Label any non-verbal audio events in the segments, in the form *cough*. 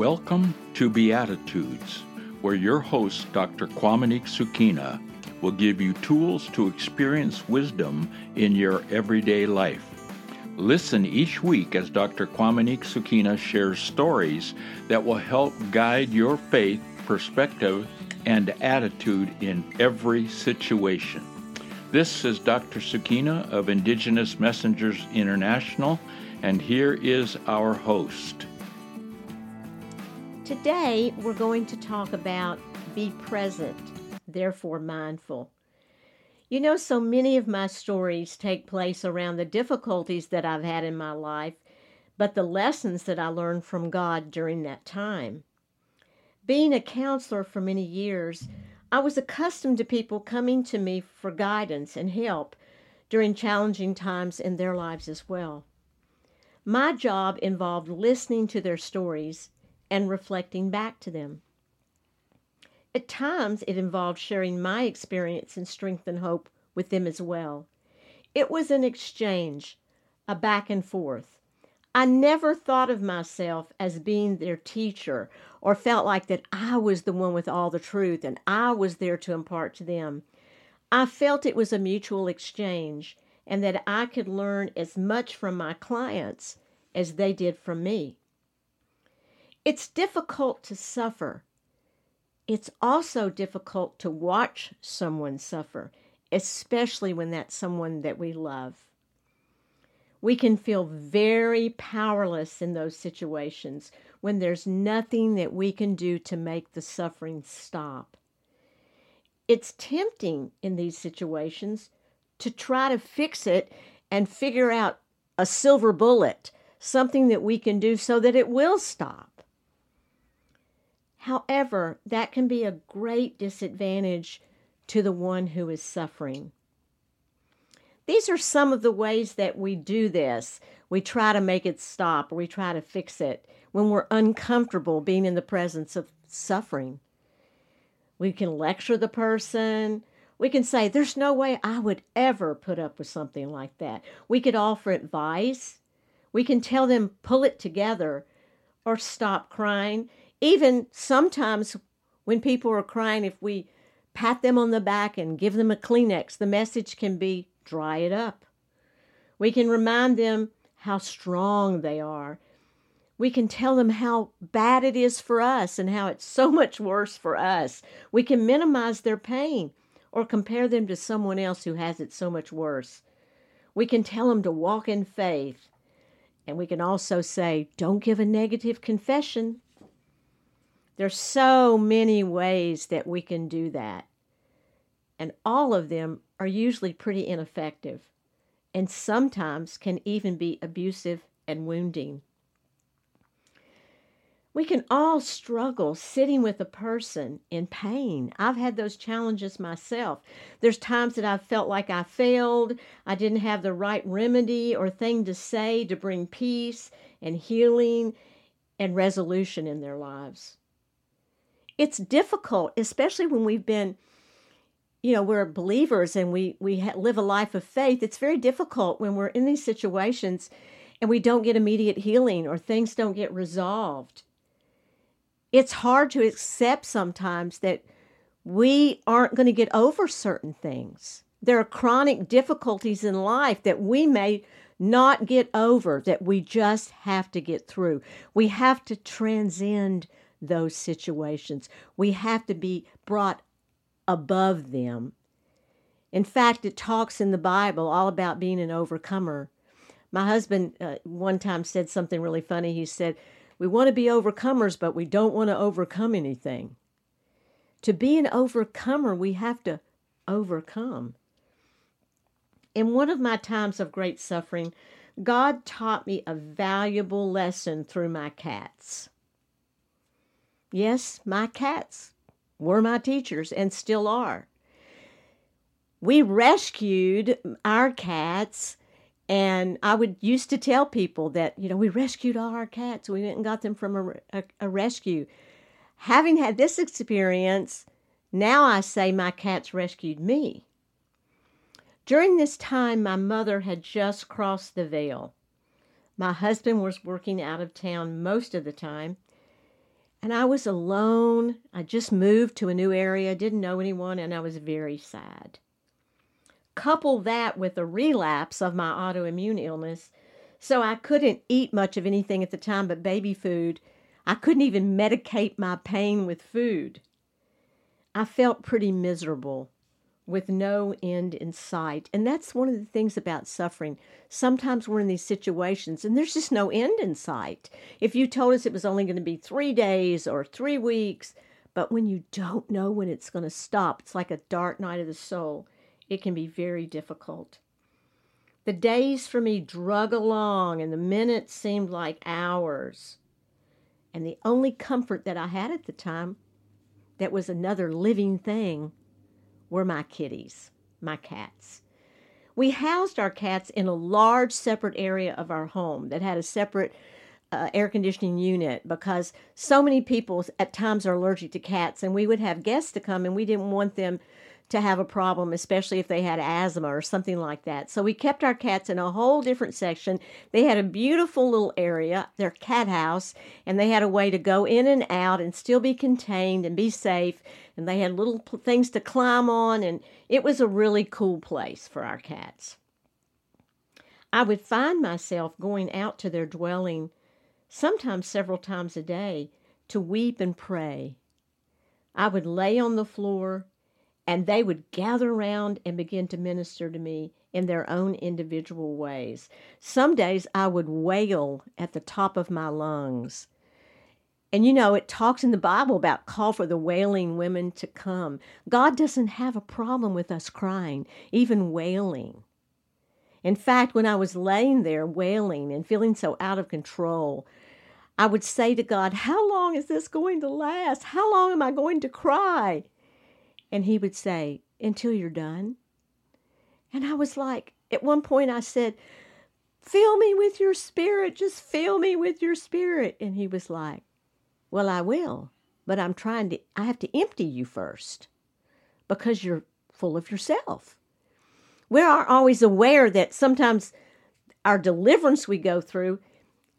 Welcome to Beatitudes, where your host, Dr. Qaumaniq Suuqiina, will give you tools to experience wisdom in your everyday life. Listen each week as Dr. Qaumaniq Suuqiina shares stories that will help guide your faith, perspective, and attitude in every situation. This is Dr. Suuqiina of Indigenous Messengers International, and here is our host. Today, we're going to talk about be present, therefore mindful. You know, so many of my stories take place around the difficulties that I've had in my life, but the lessons that I learned from God during that time. Being a counselor for many years, I was accustomed to people coming to me for guidance and help during challenging times in their lives as well. My job involved listening to their stories and reflecting back to them. At times, it involved sharing my experience and strength and hope with them as well. It was an exchange, a back and forth. I never thought of myself as being their teacher or felt like that I was the one with all the truth and I was there to impart to them. I felt it was a mutual exchange and that I could learn as much from my clients as they did from me. It's difficult to suffer. It's also difficult to watch someone suffer, especially when that's someone that we love. We can feel very powerless in those situations when there's nothing that we can do to make the suffering stop. It's tempting in these situations to try to fix it and figure out a silver bullet, something that we can do so that it will stop. However, that can be a great disadvantage to the one who is suffering. These are some of the ways that we do this. We try to make it stop or we try to fix it when we're uncomfortable being in the presence of suffering. We can lecture the person. We can say, There's no way I would ever put up with something like that. We could offer advice. We can tell them, Pull it together or stop crying. Even sometimes when people are crying, if we pat them on the back and give them a Kleenex, the message can be dry it up. We can remind them how strong they are. We can tell them how bad it is for us and how it's so much worse for us. We can minimize their pain or compare them to someone else who has it so much worse. We can tell them to walk in faith. And we can also say, don't give a negative confession. There's so many ways that we can do that. And all of them are usually pretty ineffective and sometimes can even be abusive and wounding. We can all struggle sitting with a person in pain. I've had those challenges myself. There's times that I've felt like I failed, I didn't have the right remedy or thing to say to bring peace and healing and resolution in their lives it's difficult, especially when we've been, you know, we're believers and we we live a life of faith. It's very difficult when we're in these situations and we don't get immediate healing or things don't get resolved. It's hard to accept sometimes that we aren't going to get over certain things. There are chronic difficulties in life that we may not get over, that we just have to get through. We have to transcend those situations. We have to be brought above them. In fact, it talks in the Bible all about being an overcomer. My husband uh, one time said something really funny. He said, We want to be overcomers, but we don't want to overcome anything. To be an overcomer, we have to overcome. In one of my times of great suffering, God taught me a valuable lesson through my cats. Yes, my cats were my teachers and still are. We rescued our cats and I would used to tell people that, you know, we rescued all our cats. We went and got them from a, a, a rescue. Having had this experience, now I say my cats rescued me. During this time, my mother had just crossed the veil. My husband was working out of town most of the time, And I was alone. I just moved to a new area, didn't know anyone, and I was very sad. Couple that with a relapse of my autoimmune illness, so I couldn't eat much of anything at the time but baby food. I couldn't even medicate my pain with food. I felt pretty miserable with no end in sight. And that's one of the things about suffering. Sometimes we're in these situations and there's just no end in sight. If you told us it was only going to be three days or three weeks, but when you don't know when it's going to stop, it's like a dark night of the soul. It can be very difficult. The days for me drug along and the minutes seemed like hours. And the only comfort that I had at the time that was another living thing were my kitties, my cats. We housed our cats in a large separate area of our home that had a separate uh, air conditioning unit because so many people at times are allergic to cats, and we would have guests to come, and we didn't want them to have a problem, especially if they had asthma or something like that. So we kept our cats in a whole different section. They had a beautiful little area, their cat house, and they had a way to go in and out and still be contained and be safe. And they had little things to climb on, and it was a really cool place for our cats. I would find myself going out to their dwelling, sometimes several times a day, to weep and pray. I would lay on the floor and they would gather around and begin to minister to me in their own individual ways. Some days I would wail at the top of my lungs. And you know, it talks in the Bible about call for the wailing women to come. God doesn't have a problem with us crying, even wailing. In fact, when I was laying there wailing and feeling so out of control, I would say to God, How long is this going to last? How long am I going to cry? And he would say, Until you're done. And I was like, at one point, I said, Fill me with your spirit. Just fill me with your spirit. And he was like, Well, I will, but I'm trying to, I have to empty you first because you're full of yourself. We are always aware that sometimes our deliverance we go through,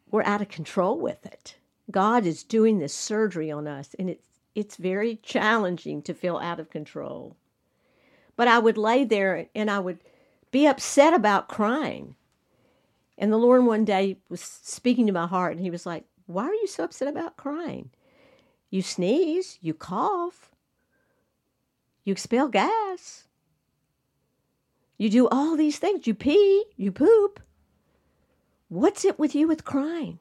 we're out of control with it. God is doing this surgery on us, and it's it's very challenging to feel out of control. But I would lay there and I would be upset about crying. And the Lord one day was speaking to my heart and he was like, Why are you so upset about crying? You sneeze, you cough, you expel gas, you do all these things, you pee, you poop. What's it with you with crying?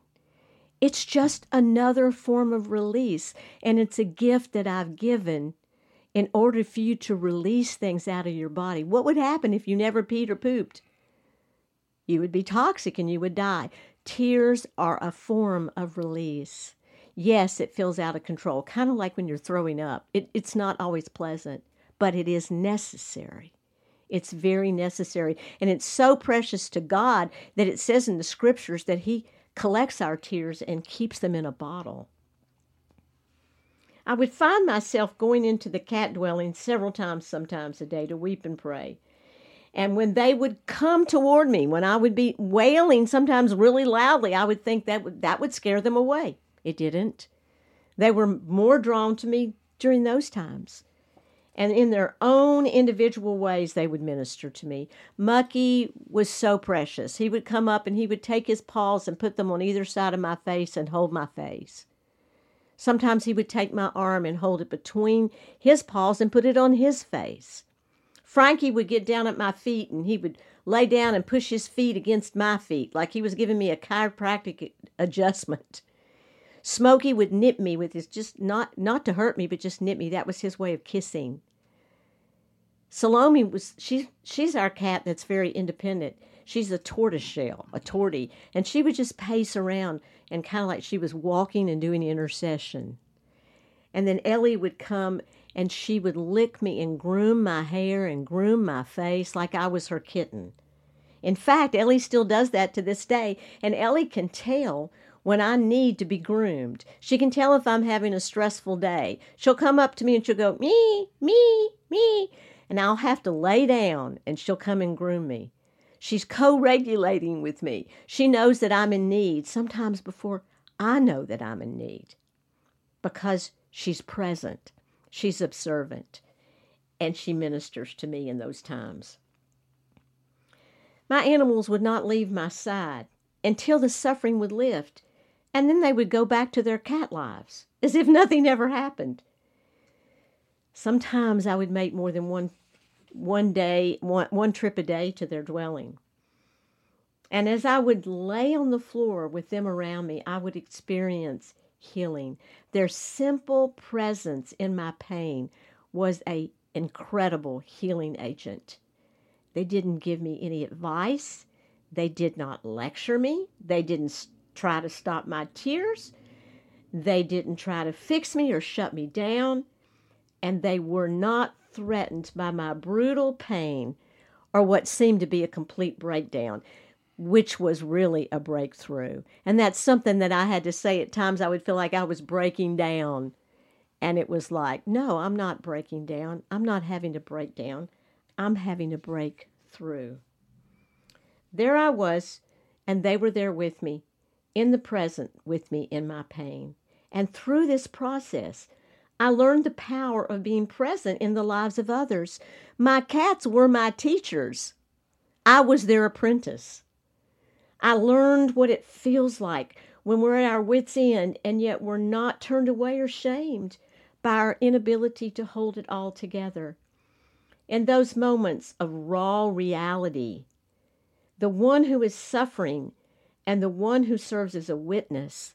It's just another form of release, and it's a gift that I've given in order for you to release things out of your body. What would happen if you never peed or pooped? You would be toxic and you would die. Tears are a form of release. Yes, it feels out of control, kind of like when you're throwing up. It, it's not always pleasant, but it is necessary. It's very necessary. And it's so precious to God that it says in the scriptures that He collects our tears and keeps them in a bottle. I would find myself going into the cat dwelling several times, sometimes a day, to weep and pray. And when they would come toward me, when I would be wailing, sometimes really loudly, I would think that would, that would scare them away. It didn't. They were more drawn to me during those times and in their own individual ways they would minister to me. Mucky was so precious. He would come up and he would take his paws and put them on either side of my face and hold my face. Sometimes he would take my arm and hold it between his paws and put it on his face. Frankie would get down at my feet and he would lay down and push his feet against my feet like he was giving me a chiropractic adjustment. Smokey would nip me with his just not not to hurt me, but just nip me. That was his way of kissing. Salome was she she's our cat that's very independent. She's a tortoise shell, a tortie, and she would just pace around and kind of like she was walking and doing intercession. And then Ellie would come and she would lick me and groom my hair and groom my face like I was her kitten. In fact, Ellie still does that to this day, and Ellie can tell when I need to be groomed. She can tell if I'm having a stressful day. She'll come up to me and she'll go, me, me, me and I'll have to lay down and she'll come and groom me. She's co regulating with me. She knows that I'm in need, sometimes before I know that I'm in need. because she's present, she's observant, and she ministers to me in those times. My animals would not leave my side until the suffering would lift, and then they would go back to their cat lives as if *laughs* nothing ever happened. Sometimes I would make more than one one day one, one trip a day to their dwelling. And as I would lay on the floor with them around me, I would experience healing. Their simple presence in my pain was a incredible healing agent. They didn't give me any advice. They did not lecture me. They didn't try to stop my tears. They didn't try to fix me or shut me down. And they were not threatened by my brutal pain or what seemed to be a complete breakdown, which was really a breakthrough. And that's something that I had to say at times. I would feel like I was breaking down. And it was like, no, I'm not breaking down. I'm not having to break down. I'm having to break through. There I was, and they were there with me, in the present with me in my pain. And through this process, I learned the power of being present in the lives of others. My cats were my teachers. I was their apprentice. I learned what it feels like when we're at our wits' end and yet we're not turned away or shamed by our inability to hold it all together. In those moments of raw reality, the one who is suffering and the one who serves as a witness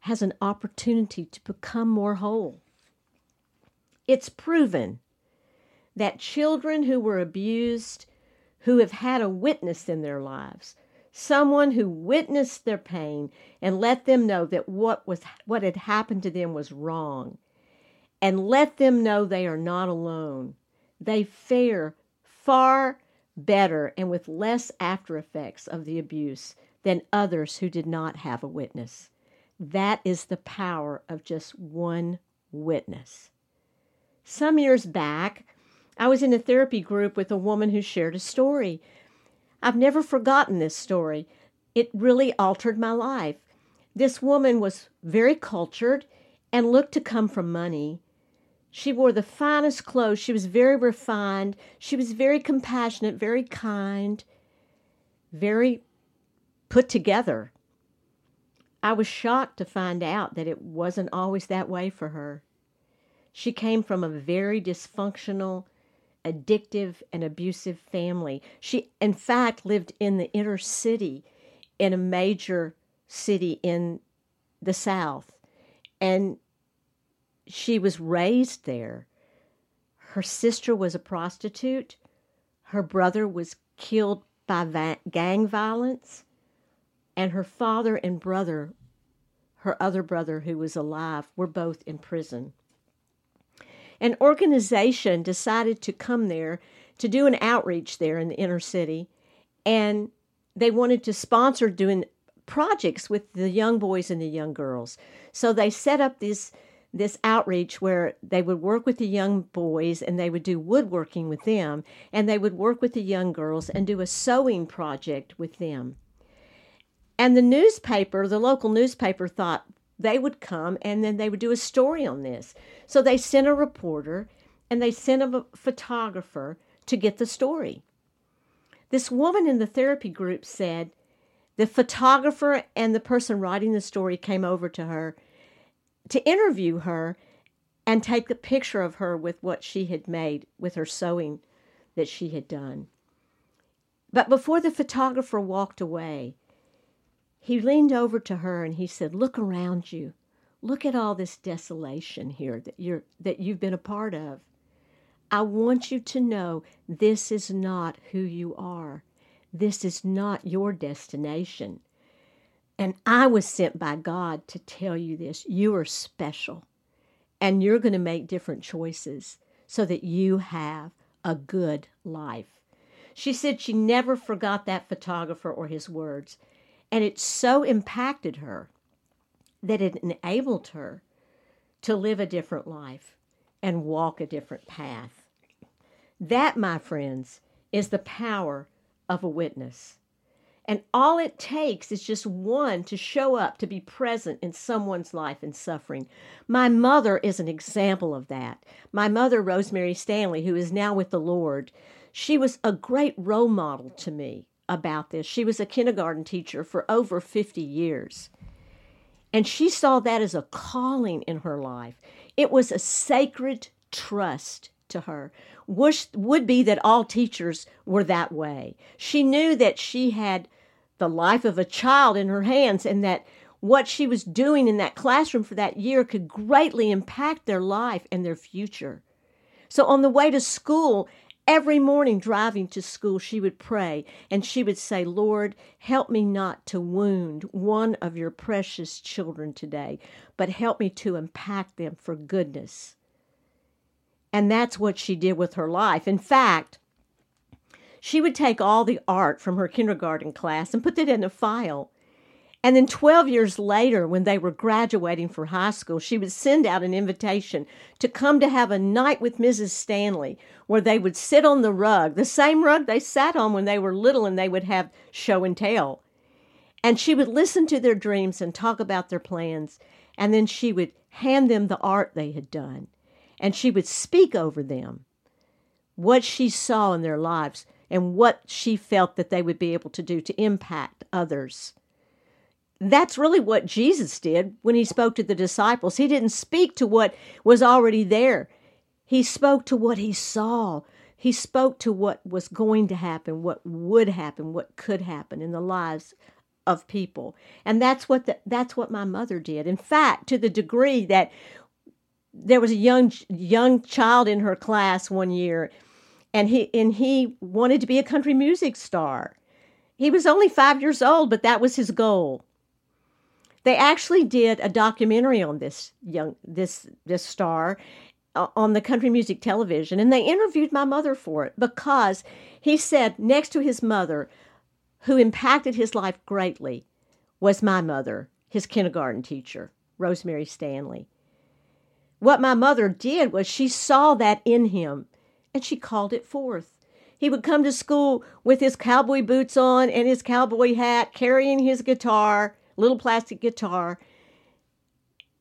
has an opportunity to become more whole. It's proven that children who were abused, who have had a witness in their lives, someone who witnessed their pain and let them know that what was what had happened to them was wrong and let them know they are not alone. They fare far better and with less after effects of the abuse than others who did not have a witness. That is the power of just one witness. Some years back, I was in a therapy group with a woman who shared a story. I've never forgotten this story. It really altered my life. This woman was very cultured and looked to come from money. She wore the finest clothes. She was very refined. She was very compassionate, very kind, very put together. I was shocked to find out that it wasn't always that way for her. She came from a very dysfunctional, addictive, and abusive family. She, in fact, lived in the inner city in a major city in the South. And she was raised there. Her sister was a prostitute. Her brother was killed by va- gang violence. And her father and brother, her other brother who was alive, were both in prison an organization decided to come there to do an outreach there in the inner city. And they wanted to sponsor doing projects with the young boys and the young girls. So they set up this this outreach where they would work with the young boys and they would do woodworking with them and they would work with the young girls and do a sewing project with them. And the newspaper, the local newspaper thought, they would come and then they would do a story on this. So they sent a reporter and they sent a photographer to get the story. This woman in the therapy group said the photographer and the person writing the story came over to her to interview her and take a picture of her with what she had made with her sewing that she had done. But before the photographer walked away, he leaned over to her and he said, Look around you. Look at all this desolation here that you're that you've been a part of. I want you to know this is not who you are. This is not your destination. And I was sent by God to tell you this. You are special. And you're going to make different choices so that you have a good life. She said she never forgot that photographer or his words. And it so impacted her that it enabled her to live a different life and walk a different path. That, my friends, is the power of a witness. And all it takes is just one to show up, to be present in someone's life and suffering. My mother is an example of that. My mother, Rosemary Stanley, who is now with the Lord, she was a great role model to me about this. She was a kindergarten teacher for over 50 years. And she saw that as a calling in her life. It was a sacred trust to her. Wish, would be that all teachers were that way. She knew that she had the life of a child in her hands and that what she was doing in that classroom for that year could greatly impact their life and their future. So on the way to school, every morning driving to school, she would pray and she would say, Lord, help me not to wound one of your precious children today, but help me to impact them for goodness. And that's what she did with her life. In fact, she would take all the art from her kindergarten class and put it in a file. And then 12 years later, when they were graduating for high school, she would send out an invitation to come to have a night with Mrs. Stanley, where they would sit on the rug, the same rug they sat on when they were little, and they would have show and tell. And she would listen to their dreams and talk about their plans. And then she would hand them the art they had done. And she would speak over them what she saw in their lives and what she felt that they would be able to do to impact others. That's really what Jesus did when he spoke to the disciples. He didn't speak to what was already there, he spoke to what he saw. He spoke to what was going to happen, what would happen, what could happen in the lives of people. And that's what the, that's what my mother did. In fact, to the degree that there was a young young child in her class one year and he and he wanted to be a country music star. He was only 5 years old, but that was his goal. They actually did a documentary on this young this this star uh, on the country music television and they interviewed my mother for it because he said next to his mother who impacted his life greatly was my mother, his kindergarten teacher, Rosemary Stanley. What my mother did was she saw that in him and she called it forth. He would come to school with his cowboy boots on and his cowboy hat, carrying his guitar, little plastic guitar.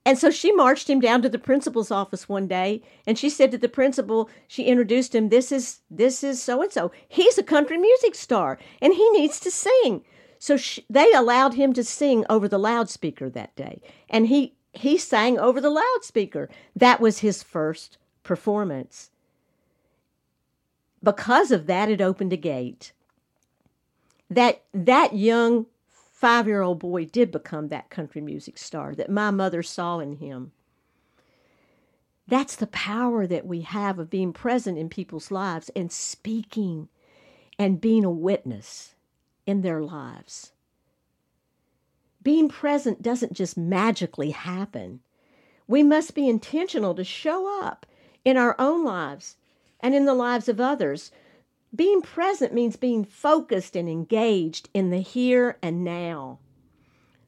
And so she marched him down to the principal's office one day and she said to the principal, she introduced him, this is this is so and so. He's a country music star and he needs to sing. So she, they allowed him to sing over the loudspeaker that day. And he he sang over the loudspeaker. That was his first performance because of that, it opened a gate. That that young five year old boy did become that country music star that my mother saw in him. That's the power that we have of being present in people's lives and speaking and being a witness in their lives. Being present doesn't just magically happen. We must be intentional to show up in our own lives and in the lives of others. Being present means being focused and engaged in the here and now.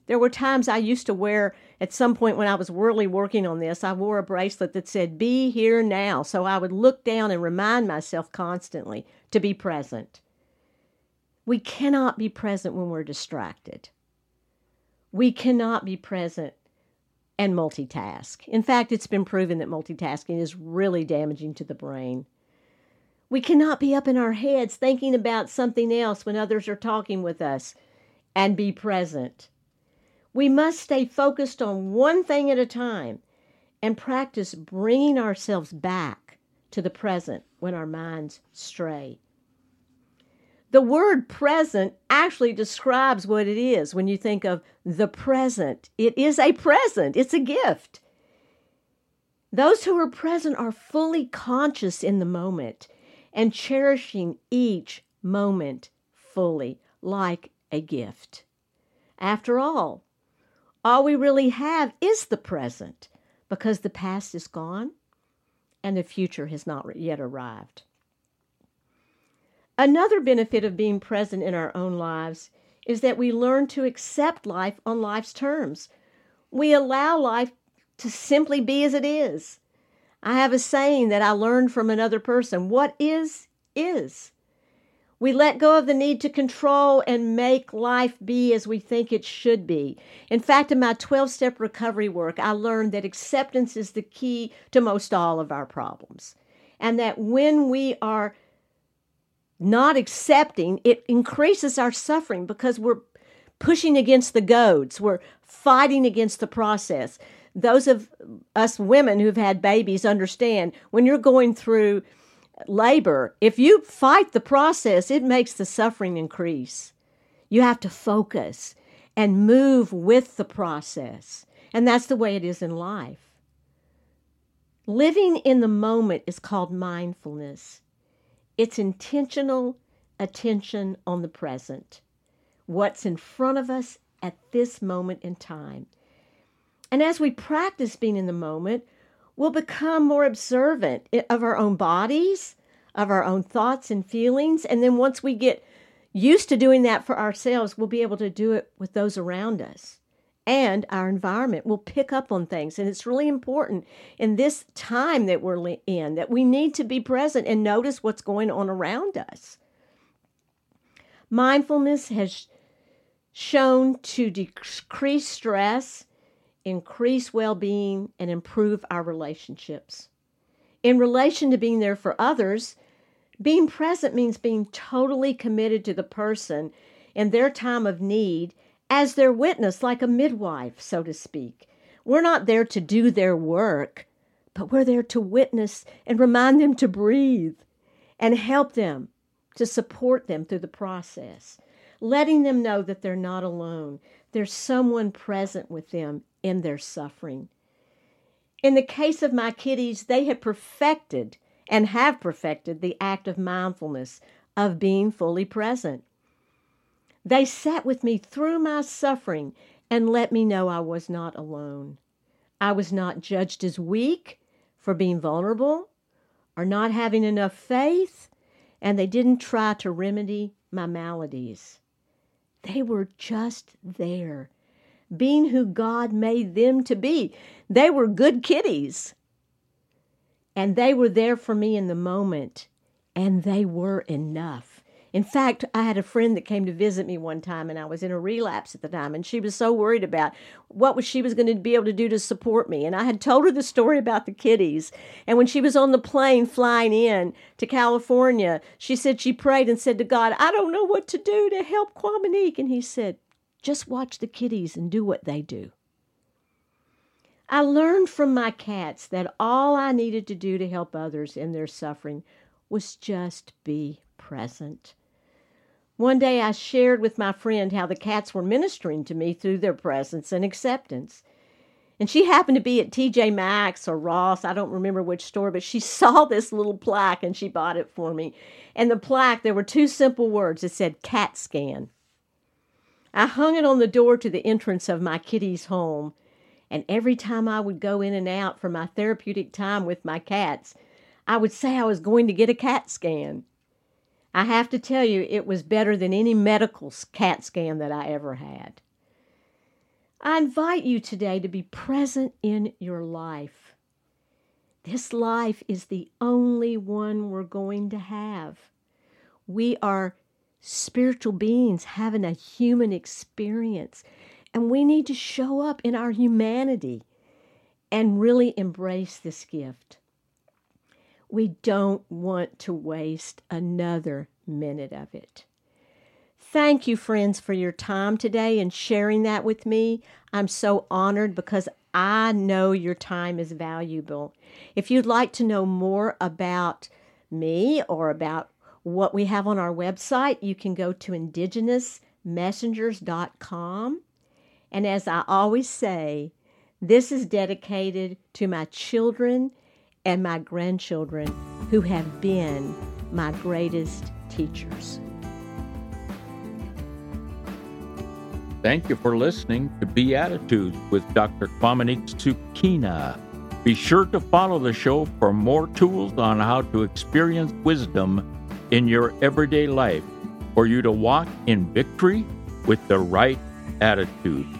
There were times I used to wear, at some point when I was really working on this, I wore a bracelet that said, Be here now. So I would look down and remind myself constantly to be present. We cannot be present when we're distracted. We cannot be present and multitask. In fact, it's been proven that multitasking is really damaging to the brain. We cannot be up in our heads thinking about something else when others are talking with us and be present. We must stay focused on one thing at a time and practice bringing ourselves back to the present when our minds stray. The word present actually describes what it is when you think of the present. It is a present, it's a gift. Those who are present are fully conscious in the moment and cherishing each moment fully like a gift. After all, all we really have is the present because the past is gone and the future has not yet arrived. Another benefit of being present in our own lives is that we learn to accept life on life's terms. We allow life to simply be as it is. I have a saying that I learned from another person what is, is. We let go of the need to control and make life be as we think it should be. In fact, in my 12 step recovery work, I learned that acceptance is the key to most all of our problems. And that when we are not accepting, it increases our suffering because we're pushing against the goads, we're fighting against the process. Those of us women who've had babies understand when you're going through labor, if you fight the process, it makes the suffering increase. You have to focus and move with the process. And that's the way it is in life. Living in the moment is called mindfulness. It's intentional attention on the present, what's in front of us at this moment in time. And as we practice being in the moment, we'll become more observant of our own bodies, of our own thoughts and feelings. And then once we get used to doing that for ourselves, we'll be able to do it with those around us. And our environment will pick up on things. And it's really important in this time that we're in that we need to be present and notice what's going on around us. Mindfulness has shown to decrease stress increase well being, and improve our relationships. In relation to being there for others, being present means being totally committed to the person in their time of need as their witness, like a midwife, so to speak. We're not there to do their work, but we're there to witness and remind them to breathe and help them to support them through the process, letting them know that they're not alone. There's someone present with them in their suffering. In the case of my kitties, they had perfected and have perfected the act of mindfulness, of being fully present. They sat with me through my suffering and let me know I was not alone. I was not judged as weak for being vulnerable or not having enough faith, and they didn't try to remedy my maladies. They were just there being who God made them to be. They were good kitties. And they were there for me in the moment, and they were enough. In fact, I had a friend that came to visit me one time and I was in a relapse at the time and she was so worried about what was she was going to be able to do to support me. And I had told her the story about the kitties. And when she was on the plane flying in to California, she said she prayed and said to God, I don't know what to do to help Qaumaniq. And he said, just watch the kitties and do what they do. I learned from my cats that all I needed to do to help others in their suffering was just be present. One day I shared with my friend how the cats were ministering to me through their presence and acceptance. And she happened to be at TJ Maxx or Ross, I don't remember which store, but she *laughs* saw this little plaque and she bought it for me. And the plaque, there were two simple words. It said CAT scan. I hung it on the door to the entrance of my kitty's home, and every time I would go in and out for my therapeutic time with my cats, I would say I was going to get a CAT scan. I have to tell you, it was better than any medical CAT scan that I ever had. I invite you today to be present in your life. This life is the only one we're going to have. We are spiritual beings having a human experience. And we need to show up in our humanity and really embrace this gift. We don't want to waste another minute of it. Thank you, friends, for your time today and sharing that with me. I'm so honored because I know your time is valuable. If you'd like to know more about me or about what we have on our website. You can go to indigenousmessengers.com. And as I always say, this is dedicated to my children and my grandchildren who have been my greatest teachers. Thank you for listening to Beatitudes with Dr. Qaumaniq Suuqiina. Be sure to follow the show for more tools on how to experience wisdom in your everyday life for you to walk in victory with the right attitude.